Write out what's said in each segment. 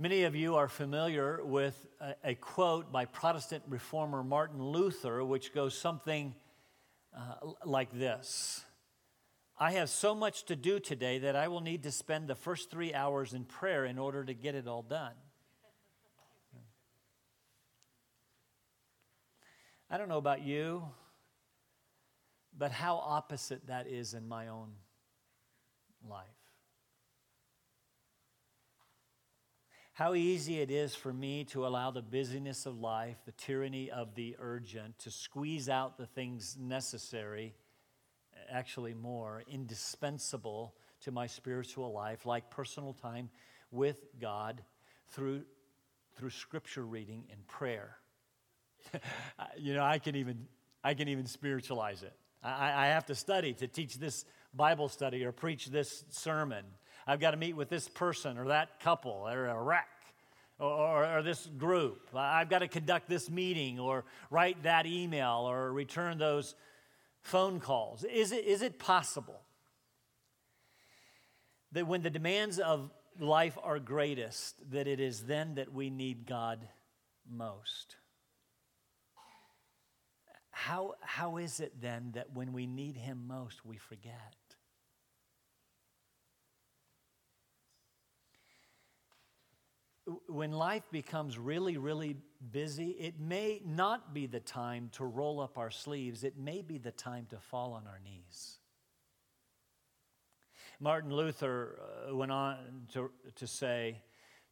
Many of you are familiar with a, a quote by Protestant reformer Martin Luther, which goes something uh, like this I have so much to do today that I will need to spend the first three hours in prayer in order to get it all done. I don't know about you, but how opposite that is in my own life. How easy it is for me to allow the busyness of life, the tyranny of the urgent, to squeeze out the things necessary, actually more, indispensable to my spiritual life, like personal time with God through, through scripture reading and prayer. you know, I can even, I can even spiritualize it. I, I have to study to teach this Bible study or preach this sermon. I've got to meet with this person or that couple or a wreck or, or, or, this group. I've got to conduct this meeting or write that email or return those phone calls. Is it, is it possible that when the demands of life are greatest, that it is then that we need God most? How, how is it then that when we need Him most, we forget? When life becomes really, really busy, it may not be the time to roll up our sleeves. It may be the time to fall on our knees. Martin Luther uh, went on to, to say,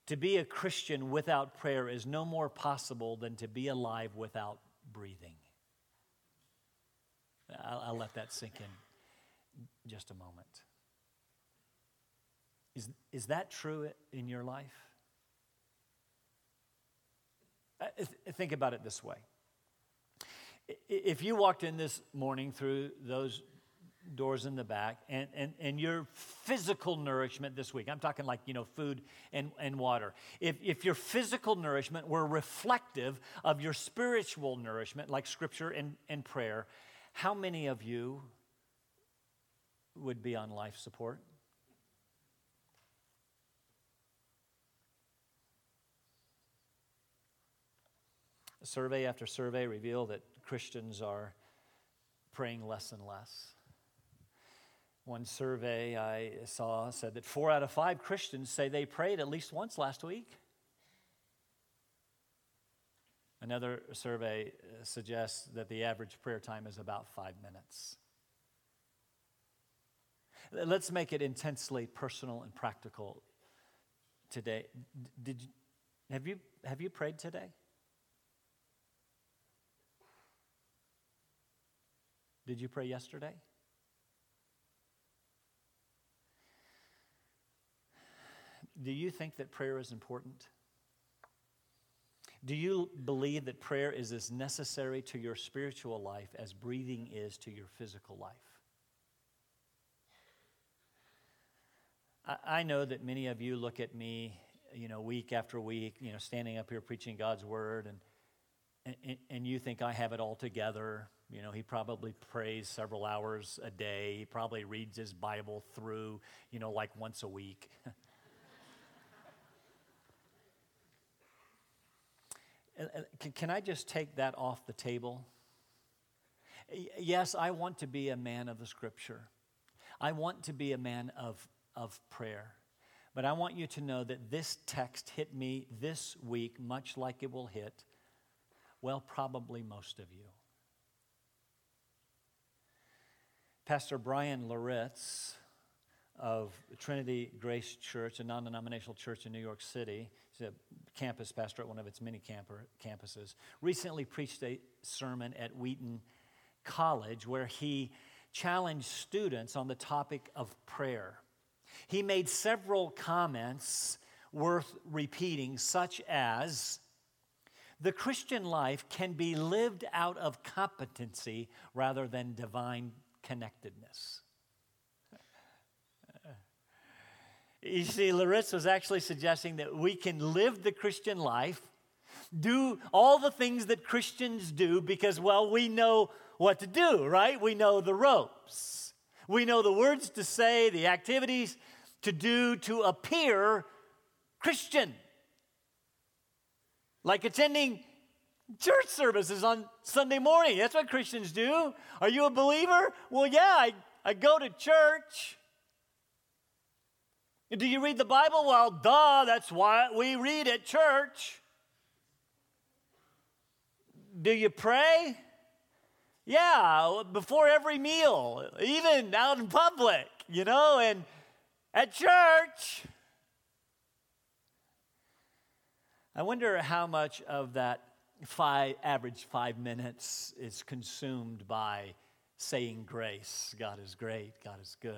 to be a Christian without prayer is no more possible than to be alive without breathing. I'll, I'll let that sink in just a moment. Is, is that true in your life? Uh, think about it this way. If you walked in this morning through those doors in the back and, and, and your physical nourishment this week, I'm talking like, you know, food and, and water. If, if your physical nourishment were reflective of your spiritual nourishment, like scripture and, and prayer, how many of you would be on life support? Survey after survey reveal that Christians are praying less and less. One survey I saw said that four out of five Christians say they prayed at least once last week. Another survey uh, suggests that the average prayer time is about five minutes. Let's make it intensely personal and practical today. Did have, you, have you prayed today? Did you pray yesterday? Do you think that prayer is important? Do you believe that prayer is as necessary to your spiritual life as breathing is to your physical life? I, know that many of you look at me, you know, week after week, you know, standing up here preaching God's word, and, and, and you think I have it all together. You know, he probably prays several hours a day. He probably reads his Bible through, you know, like once a week. Can I just take that off the table? Yes, I want to be a man of the scripture. I want to be a man of, of prayer. But I want you to know that this text hit me this week, much like it will hit, well, probably most of you. Pastor Bryan Loritts of Trinity Grace Church, a non denominational church in New York City. He's a campus pastor at one of its many camper, campuses. Recently preached a sermon at Wheaton College where he challenged students on the topic of prayer. He made several comments worth repeating, such as the Christian life can be lived out of competency rather than divine connectedness. You see, Loritts was actually suggesting that we can live the Christian life, do all the things that Christians do because, well, we know what to do, right? We know the ropes. We know the words to say, the activities to do to appear Christian. Like attending church services on Sunday morning. That's what Christians do. Are you a believer? Well, yeah, I, I go to church. Do you read the Bible? Well, duh, that's why we read at church. Do you pray? Yeah, before every meal, even out in public, you know, and at church. I wonder how much of that five, average five minutes is consumed by saying grace. God is great, God is good.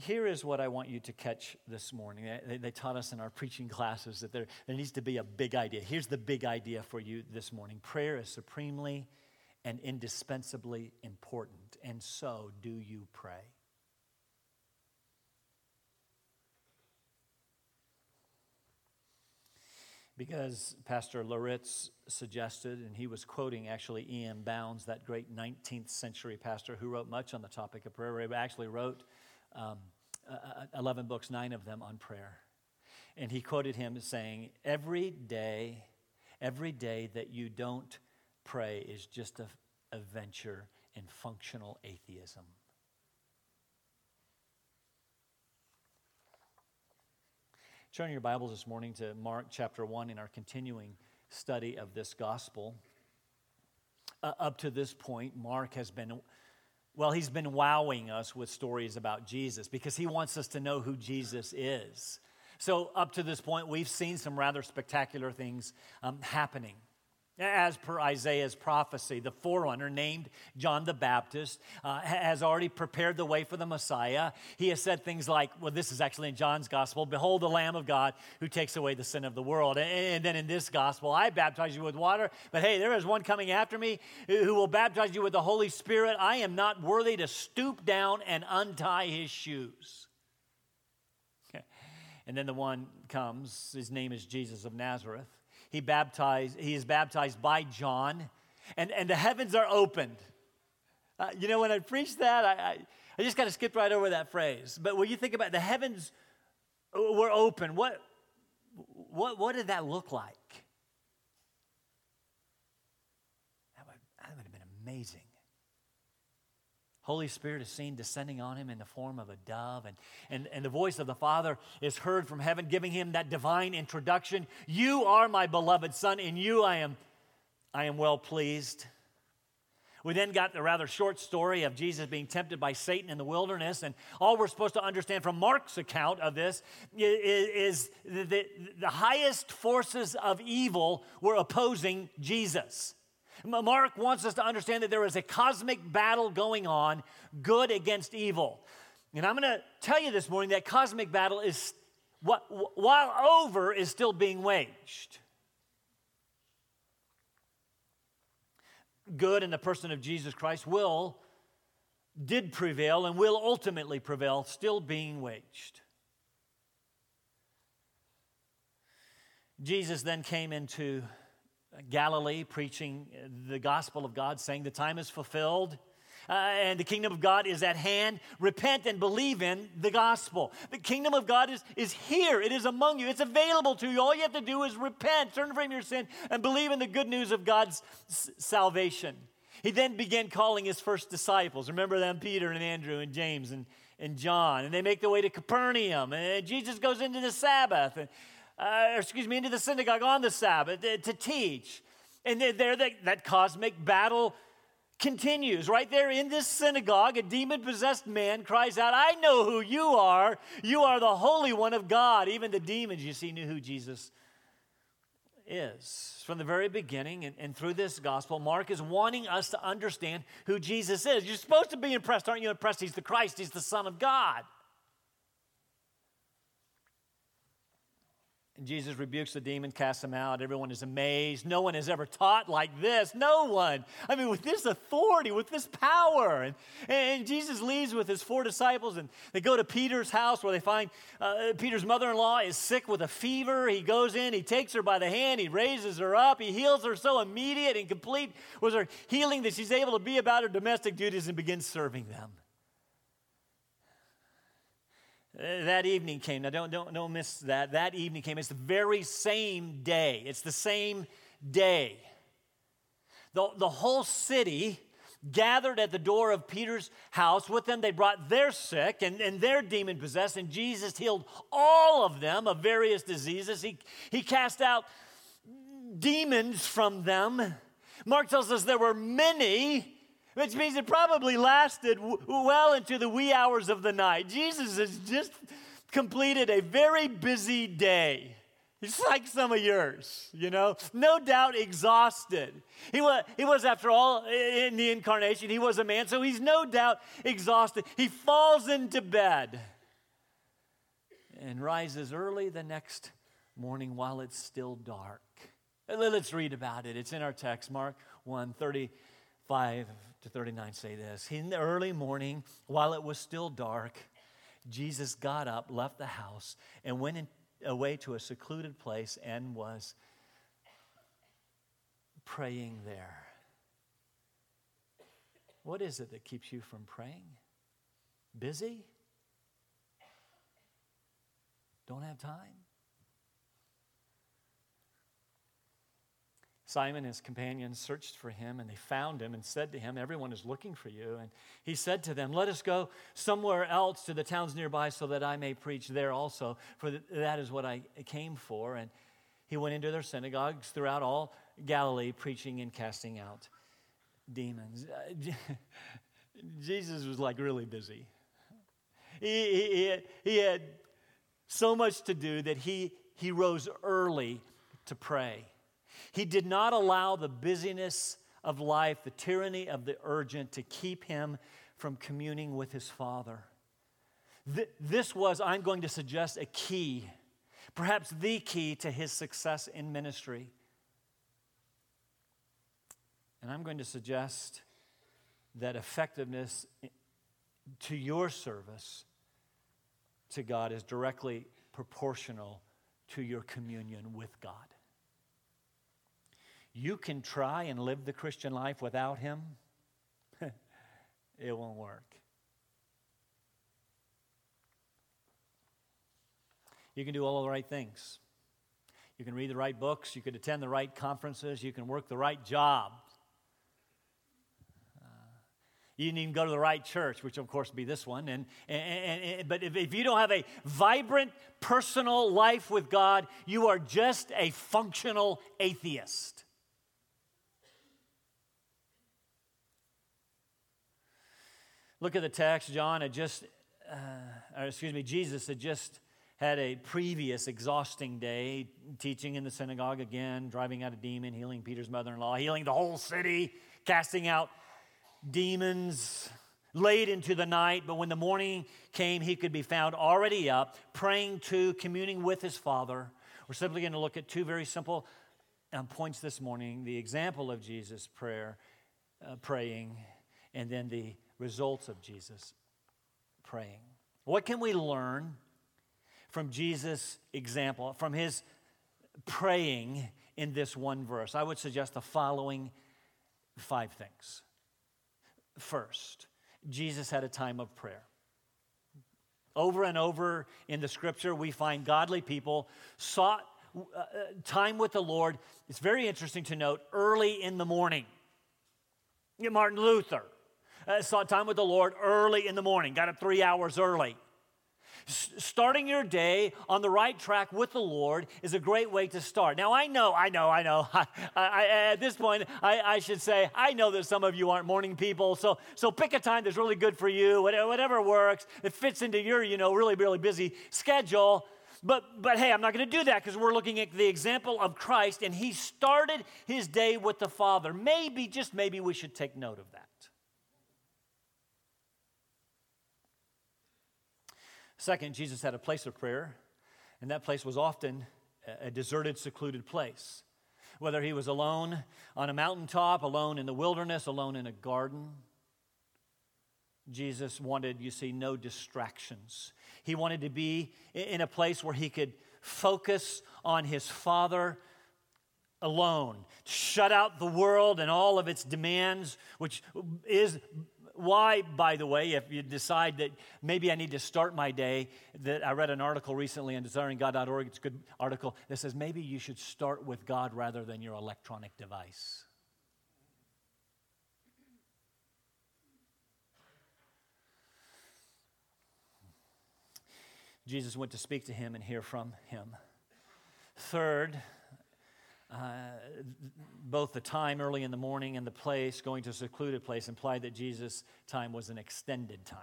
Here is what I want you to catch this morning. They, they, taught us in our preaching classes that there, there needs to be a big idea. Here's the big idea for you this morning prayer is supremely and indispensably important, and so do you pray. Because Pastor Loritts suggested, and he was quoting actually E.M. Bounds, that great 19th century pastor who wrote much on the topic of prayer. He actually wrote um, uh, 11 books, nine of them on prayer. And he quoted him as saying, Every day, every day that you don't pray is just a, a venture in functional atheism. Turn your Bibles this morning to Mark chapter 1 in our continuing study of this gospel. Uh, up to this point, Mark has been, well, he's been wowing us with stories about Jesus because he wants us to know who Jesus is. So, up to this point, we've seen some rather spectacular things um, happening. As per Isaiah's prophecy, the forerunner named John the Baptist uh, has already prepared the way for the Messiah. He has said things like, well, this is actually in John's gospel Behold, the Lamb of God who takes away the sin of the world. And then in this gospel, I baptize you with water, but hey, there is one coming after me who will baptize you with the Holy Spirit. I am not worthy to stoop down and untie his shoes. Okay. And then the one comes, his name is Jesus of Nazareth he baptized, he is baptized by John, and, and the heavens are opened. Uh, you know, when I preached that, I, I, I just kind of skipped right over that phrase. But when you think about it, the heavens were open, what, what, what did that look like? That would, that would have been amazing. Holy Spirit is seen descending on him in the form of a dove, and, and, and the voice of the Father is heard from heaven, giving him that divine introduction. You are my beloved Son, in you I am, I am well pleased. We then got the rather short story of Jesus being tempted by Satan in the wilderness. And all we're supposed to understand from Mark's account of this is, is the, the highest forces of evil were opposing Jesus. Mark wants us to understand that there is a cosmic battle going on, good against evil. And I'm going to tell you this morning that cosmic battle is, what while over, is still being waged. Good in the person of Jesus Christ will, did prevail, and will ultimately prevail, still being waged. Jesus then came into Galilee preaching the gospel of God, saying, The time is fulfilled. Uh, and the kingdom of God is at hand. Repent and believe in the gospel. The kingdom of God is, is here, it is among you, it's available to you. All you have to do is repent, turn from your sin, and believe in the good news of God's s- salvation. He then began calling his first disciples. Remember them, Peter and Andrew and James and, and John. And they make their way to Capernaum. And Jesus goes into the Sabbath. And uh, excuse me, into the synagogue on the Sabbath to, to teach. And there, that, that cosmic battle continues. Right there in this synagogue, a demon possessed man cries out, I know who you are. You are the Holy One of God. Even the demons, you see, knew who Jesus is. From the very beginning and, and through this gospel, Mark is wanting us to understand who Jesus is. You're supposed to be impressed, aren't you? Impressed he's the Christ, he's the Son of God. And Jesus rebukes the demon, casts him out. Everyone is amazed. No one has ever taught like this. No one. I mean, with this authority, with this power. And, and Jesus leaves with his four disciples, and they go to Peter's house where they find uh, Peter's mother in law is sick with a fever. He goes in, he takes her by the hand, he raises her up, he heals her so immediate and complete was her healing that she's able to be about her domestic duties and begins serving them. Uh, that evening came. Now, don't, don't, don't miss that. That evening came. It's the very same day. It's the same day. The, the whole city gathered at the door of Peter's house. With them, they brought their sick and, and their demon possessed, and Jesus healed all of them of various diseases. He, he cast out demons from them. Mark tells us there were many, which means it probably lasted w- well into the wee hours of the night. Jesus has just completed a very busy day. It's like some of yours, you know, no doubt exhausted. He was, he was, after all, in the incarnation, he was a man, so he's no doubt exhausted. He falls into bed and rises early the next morning while it's still dark. Let's read about it. It's in our text, Mark 1 35 to 39 say this. In the early morning, while it was still dark, Jesus got up, left the house, and went in away to a secluded place and was praying there. What is it that keeps you from praying? Busy? Don't have time? Simon and his companions searched for him, and they found him and said to him, Everyone is looking for you. And he said to them, Let us go somewhere else to the towns nearby so that I may preach there also, for that is what I came for. And he went into their synagogues throughout all Galilee, preaching and casting out demons. Uh, Jesus was like really busy. He, he, he had so much to do that he, he rose early to pray. He did not allow the busyness of life, the tyranny of the urgent, to keep him from communing with his Father. This was, I'm going to suggest, a key, perhaps the key to his success in ministry. And I'm going to suggest that effectiveness to your service to God is directly proportional to your communion with God. You can try and live the Christian life without Him, it won't work. You can do all the right things. You can read the right books. You can attend the right conferences. You can work the right job. Uh, you can even go to the right church, which of course would be this one. And, and, and, and but if, if you don't have a vibrant personal life with God, you are just a functional atheist. Look at the text. John had just, uh, or excuse me, Jesus had just had a previous exhausting day teaching in the synagogue again, driving out a demon, healing Peter's mother in law, healing the whole city, casting out demons late into the night. But when the morning came, he could be found already up, praying to, communing with his Father. We're simply going to look at two very simple um, points this morning the example of Jesus' prayer, uh, praying, and then the results of Jesus praying. What can we learn from Jesus' example, from his praying in this one verse? I would suggest the following five things. First, Jesus had a time of prayer. Over and over in the scripture, we find godly people sought uh, uh time with the Lord. It's very interesting to note early in the morning. Martin Luther, uh, saw time with the Lord early in the morning, got up three hours early. Starting your day on the right track with the Lord is a great way to start. Now, I know, I know, I know. I, I, at this point, I, I, should say, I know that some of you aren't morning people, so, so pick a time that's really good for you, whatever, works, that fits into your, you know, really, really busy schedule. But, but hey, I'm not going to do that because we're looking at the example of Christ, and he started his day with the Father. Maybe, just maybe, we should take note of that. Second, Jesus had a place of prayer, and that place was often a deserted, secluded place. Whether he was alone on a mountaintop, alone in the wilderness, alone in a garden, Jesus wanted, you see, no distractions. He wanted to be in a place where he could focus on his Father alone, shut out the world and all of its demands, which is why, by the way, if you decide that maybe I need to start my day, that I read an article recently on desiringgod.org, it's a good article that says maybe you should start with God rather than your electronic device. Jesus went to speak to him and hear from him. Third, uh, both the time early in the morning and the place, going to a secluded place, implied that Jesus' time was an extended time.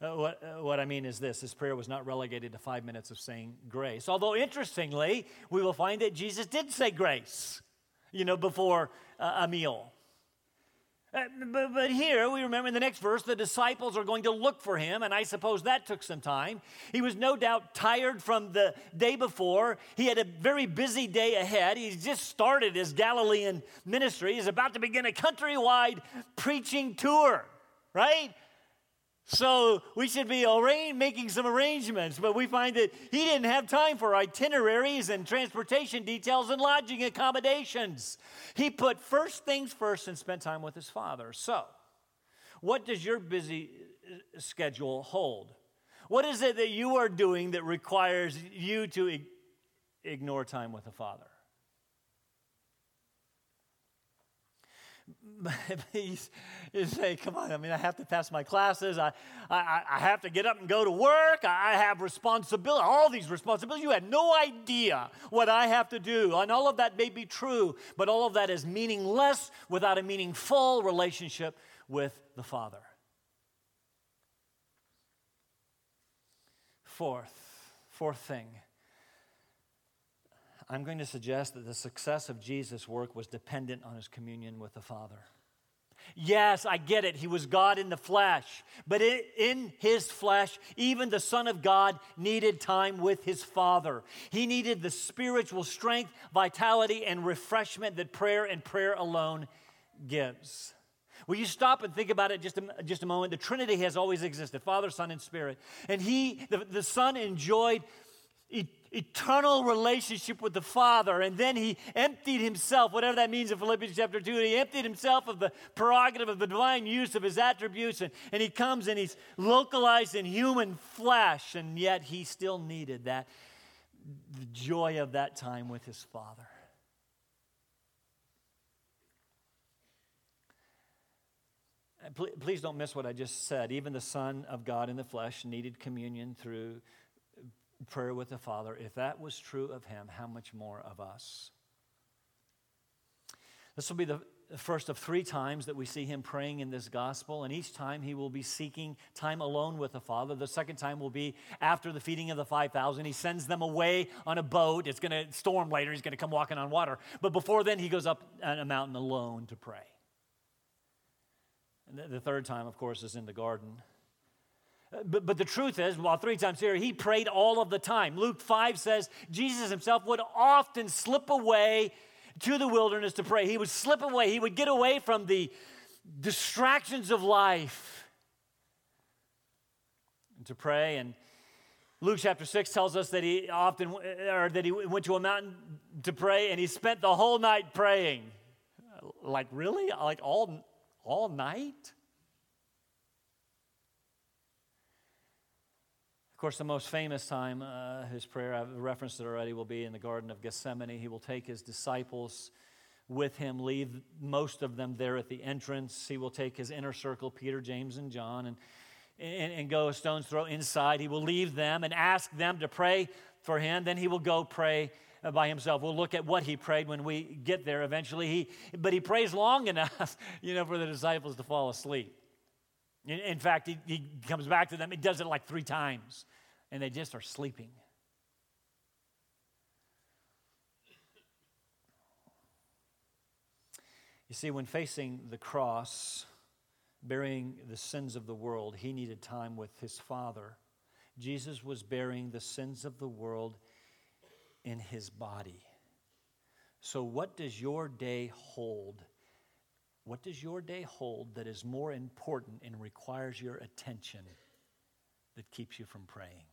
Uh, what, uh, what I mean is this this prayer was not relegated to five minutes of saying grace. Although, interestingly, we will find that Jesus did say grace, you know, before uh, a meal. Uh, but, but, here we remember in the next verse, the disciples are going to look for him, and I suppose that took some time. He was no doubt tired from the day before. He had a very busy day ahead. He's just started his Galilean ministry. He's about to begin a countrywide preaching tour, right? So we should be making some arrangements, but we find that he didn't have time for itineraries and transportation details and lodging accommodations. He put first things first and spent time with his father. So, what does your busy uh, schedule hold? What is it that you are doing that requires you to ignore time with the father? he's saying, come on, I mean, I have to pass my classes. I, I, I have to get up and go to work. I have responsibility, all these responsibilities. You had no idea what I have to do. And all of that may be true, but all of that is meaningless without a meaningful relationship with the Father. Fourth, fourth thing I'm going to suggest that the success of Jesus' work was dependent on his communion with the Father. Yes, I get it. He was God in the flesh. But in his flesh, even the Son of God needed time with his Father. He needed the spiritual strength, vitality, and refreshment that prayer and prayer alone gives. Will you stop and think about it just a, just a moment? The Trinity has always existed Father, Son, and Spirit. And he, the, the Son, enjoyed eternal relationship with the Father. And then he emptied himself, whatever that means in Philippians chapter 2, he emptied himself of the prerogative of the divine use of his attributes. And, and he comes and he's localized in human flesh. And yet he still needed that, the joy of that time with his Father. Please don't miss what I just said. Even the Son of God in the flesh needed communion through prayer with the Father, if that was true of him, how much more of us? This will be the first of three times that we see him praying in this gospel, and each time he will be seeking time alone with the Father. The second time will be after the feeding of the 5,000. He sends them away on a boat. It's going to storm later. He's going to come walking on water. But before then, he goes up a mountain alone to pray. And the third time, of course, is in the garden. But, but the truth is, while three times here, he prayed all of the time. Luke 5 says Jesus himself would often slip away to the wilderness to pray. He would slip away, he would get away from the distractions of life to pray. And Luke chapter 6 tells us that he often, or that he went to a mountain to pray and he spent the whole night praying. Like, really? Like, all, all night? Of course, the most famous time, uh, his prayer, I've referenced it already, will be in the Garden of Gethsemane. He will take his disciples with him, leave most of them there at the entrance. He will take his inner circle, Peter, James, and John, and, and, and go a stone's throw inside. He will leave them and ask them to pray for him. Then he will go pray uh, by himself. We'll look at what he prayed when we get there eventually. He, but he prays long enough, you know, for the disciples to fall asleep. In, in fact, he, he comes back to them. He does it like three times, and they just are sleeping. You see, when facing the cross, bearing the sins of the world, he needed time with his Father. Jesus was bearing the sins of the world in his body. So, what does your day hold what does your day hold that is more important and requires your attention that keeps you from praying?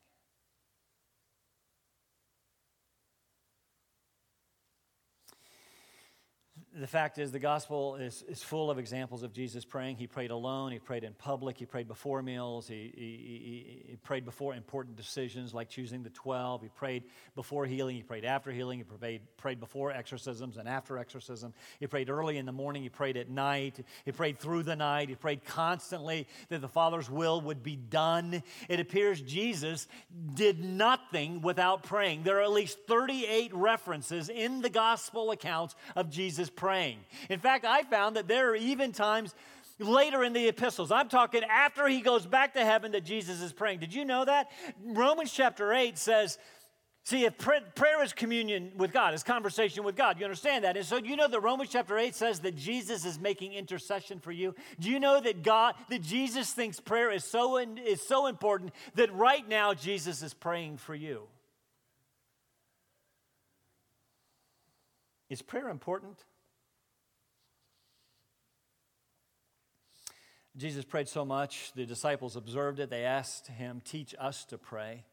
The fact is, the gospel is, is full of examples of Jesus praying. He prayed alone, he prayed in public, he prayed before meals, he, he, he, prayed before important decisions like choosing the 12, he prayed before healing, he prayed after healing, he prayed, prayed before exorcisms and after exorcism, he prayed early in the morning, he prayed at night, he prayed through the night, he prayed constantly that the Father's will would be done. It appears Jesus did nothing without praying. There are at least 38 references in the gospel accounts of Jesus praying praying. In fact, I found that there are even times later in the epistles. I'm talking after he goes back to heaven that Jesus is praying. Did you know that? Romans chapter 8 says, See, if prayer is communion with God, it's conversation with God. You understand that? And so, you know that Romans chapter 8 says that Jesus is making intercession for you? Do you know that God, that Jesus thinks prayer is so, in, is so important that right now Jesus is praying for you? Is prayer important? Jesus prayed so much, the disciples observed it. They asked him, Teach us to pray.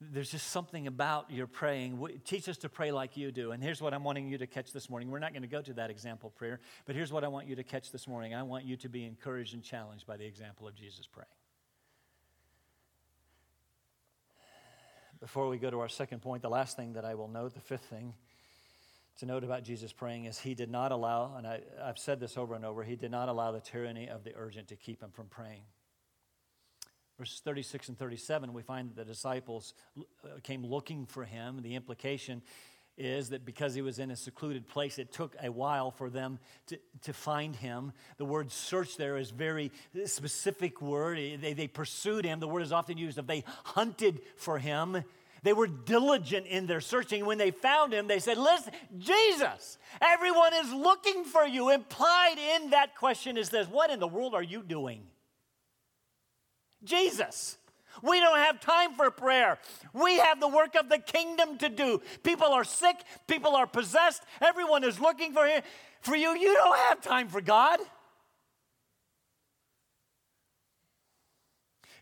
There's just something about your praying. Teach us to pray like you do. And here's what I'm wanting you to catch this morning. We're not going to go to that example prayer, but here's what I want you to catch this morning. I want you to be encouraged and challenged by the example of Jesus praying. Before we go to our second point, the last thing that I will note, the fifth thing, to note about Jesus praying is he did not allow, and I, have said this over and over, he did not allow the tyranny of the urgent to keep him from praying. Verses 36 and 37, we find that the disciples uh, came looking for him. The implication is that because he was in a secluded place, it took a while for them to, to find him. The word search there is very specific word. They, they pursued him. The word is often used of they hunted for him. They were diligent in their searching. When they found him, they said, Listen, Jesus, everyone is looking for you. Implied in that question is this What in the world are you doing? Jesus. We don't have time for prayer. We have the work of the kingdom to do. People are sick, people are possessed, everyone is looking for him. For you, you don't have time for God.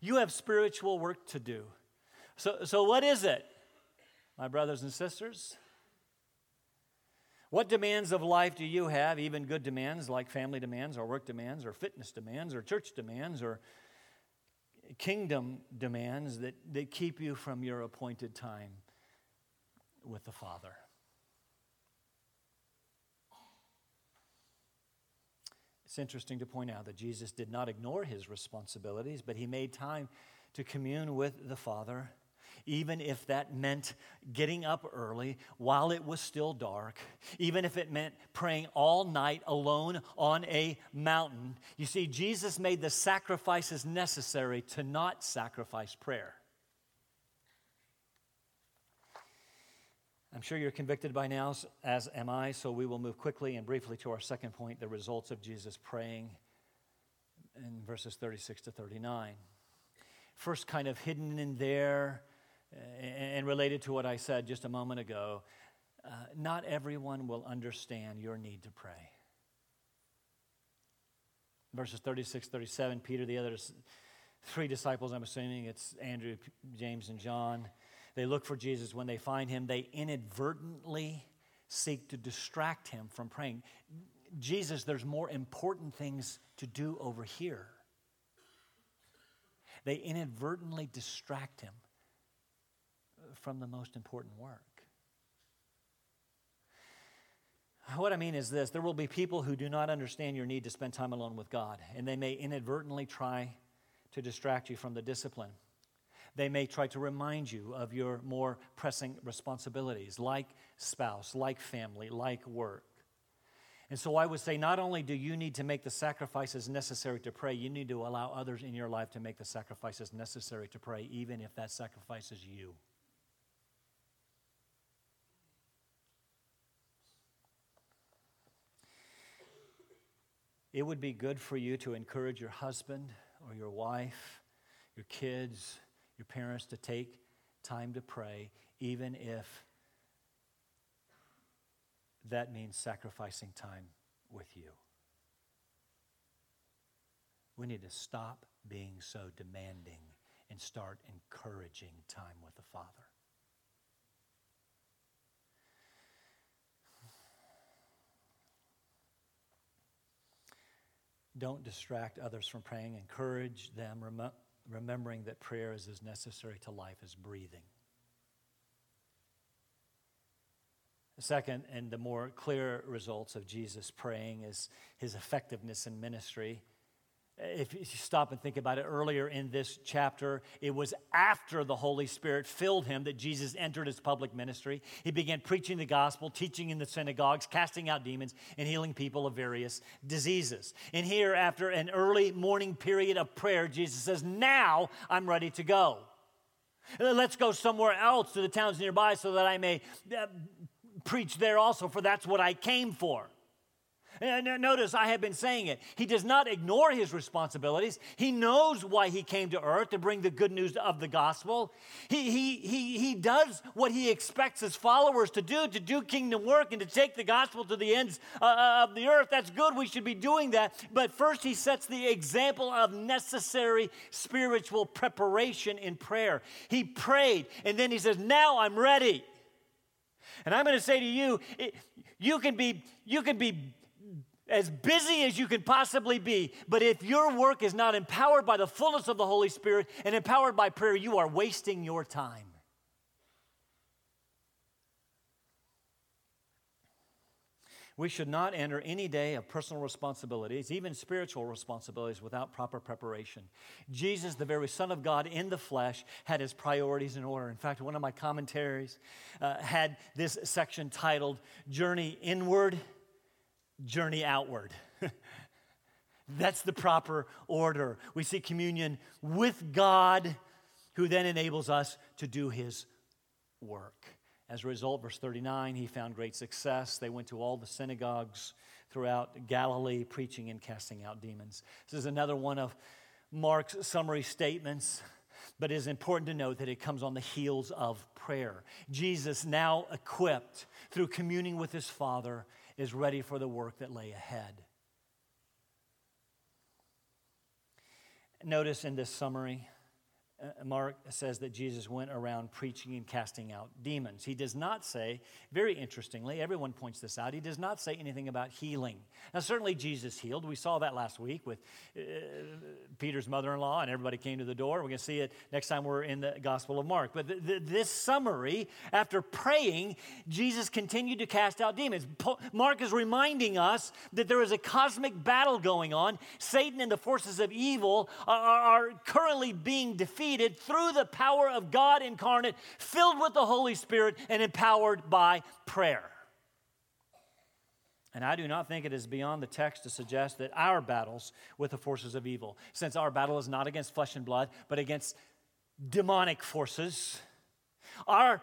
You have spiritual work to do. So, so what is it, my brothers and sisters? What demands of life do you have, even good demands like family demands or work demands or fitness demands or church demands or kingdom demands that, that keep you from your appointed time with the Father? It's interesting to point out that Jesus did not ignore his responsibilities, but he made time to commune with the Father even if that meant getting up early while it was still dark, even if it meant praying all night alone on a mountain. You see, Jesus made the sacrifices necessary to not sacrifice prayer. I'm sure you're convicted by now, as am I, so we will move quickly and briefly to our second point the results of Jesus praying in verses 36 to 39. First, kind of hidden in there and related to what I said just a moment ago, uh, not everyone will understand your need to pray. Verses 36, 37, Peter, the other three disciples, I'm assuming it's Andrew, James, and John, they look for Jesus. When they find him, they inadvertently seek to distract him from praying. Jesus, there's more important things to do over here. They inadvertently distract him from the most important work. What I mean is this there will be people who do not understand your need to spend time alone with God, and they may inadvertently try to distract you from the discipline. They may try to remind you of your more pressing responsibilities, like spouse, like family, like work. And so I would say not only do you need to make the sacrifices necessary to pray, you need to allow others in your life to make the sacrifices necessary to pray, even if that sacrifice is you. It would be good for you to encourage your husband or your wife, your kids, your parents to take time to pray, even if that means sacrificing time with you. We need to stop being so demanding and start encouraging time with the Father. Don't distract others from praying. Encourage them, rem- remembering that prayer is as necessary to life as breathing. The second and the more clear results of Jesus praying is his effectiveness in ministry. If you stop and think about it, earlier in this chapter, it was after the Holy Spirit filled him that Jesus entered his public ministry. He began preaching the gospel, teaching in the synagogues, casting out demons, and healing people of various diseases. And here, after an early morning period of prayer, Jesus says, Now I'm ready to go. Let's go somewhere else to the towns nearby so that I may uh, preach there also, for that's what I came for. Notice I have been saying it. He does not ignore his responsibilities. He knows why he came to earth to bring the good news of the gospel. He, he, he, he does what he expects his followers to do, to do kingdom work and to take the gospel to the ends uh, uh, of the earth. That's good. We should be doing that. But first, he sets the example of necessary spiritual preparation in prayer. He prayed, and then he says, Now I'm ready. And I'm going to say to you, you can be, you can be as busy as you can possibly be, but if your work is not empowered by the fullness of the Holy Spirit and empowered by prayer, you are wasting your time. We should not enter any day of personal responsibilities, even spiritual responsibilities, without proper preparation. Jesus, the very Son of God in the flesh, had his priorities in order. In fact, one of my commentaries uh, had this section titled Journey Inward journey outward. That's the proper order. We see communion with God, who then enables us to do his work. As a result, verse 39, he found great success. They went to all the synagogues throughout Galilee, preaching and casting out demons. This is another one of Mark's summary statements, but it is important to note that it comes on the heels of prayer. Jesus, now equipped through communing with his Father, is ready for the work that lay ahead. Notice in this summary, Mark says that Jesus went around preaching and casting out demons. He does not say, very interestingly, everyone points this out, he does not say anything about healing. Now, certainly Jesus healed. We saw that last week with uh, Peter's mother in law, and everybody came to the door. We're going to see it next time we're in the Gospel of Mark. But th- th- this summary, after praying, Jesus continued to cast out demons. Po- Mark is reminding us that there is a cosmic battle going on. Satan and the forces of evil are, are currently being defeated defeated through the power of God incarnate, filled with the Holy Spirit, and empowered by prayer. And I do not think it is beyond the text to suggest that our battles with the forces of evil, since our battle is not against flesh and blood, but against demonic forces, our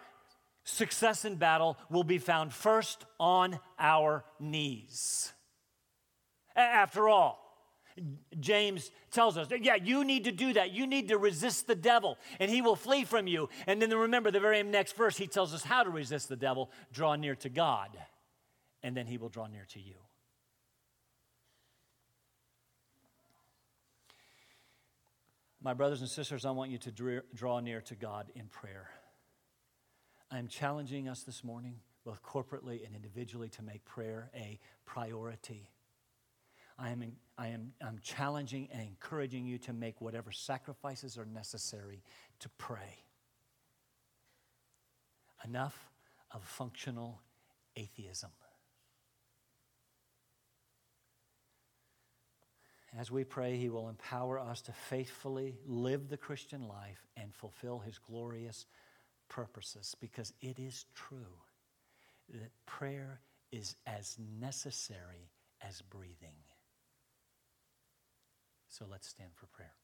success in battle will be found first on our knees. After all, James tells us, yeah, you need to do that. You need to resist the devil, and he will flee from you. And then remember, the very next verse, he tells us how to resist the devil draw near to God, and then he will draw near to you. My brothers and sisters, I want you to draw near to God in prayer. I am challenging us this morning, both corporately and individually, to make prayer a priority. I am, I am I'm challenging and encouraging you to make whatever sacrifices are necessary to pray. Enough of functional atheism. As we pray, He will empower us to faithfully live the Christian life and fulfill His glorious purposes because it is true that prayer is as necessary as breathing. So let's stand for prayer.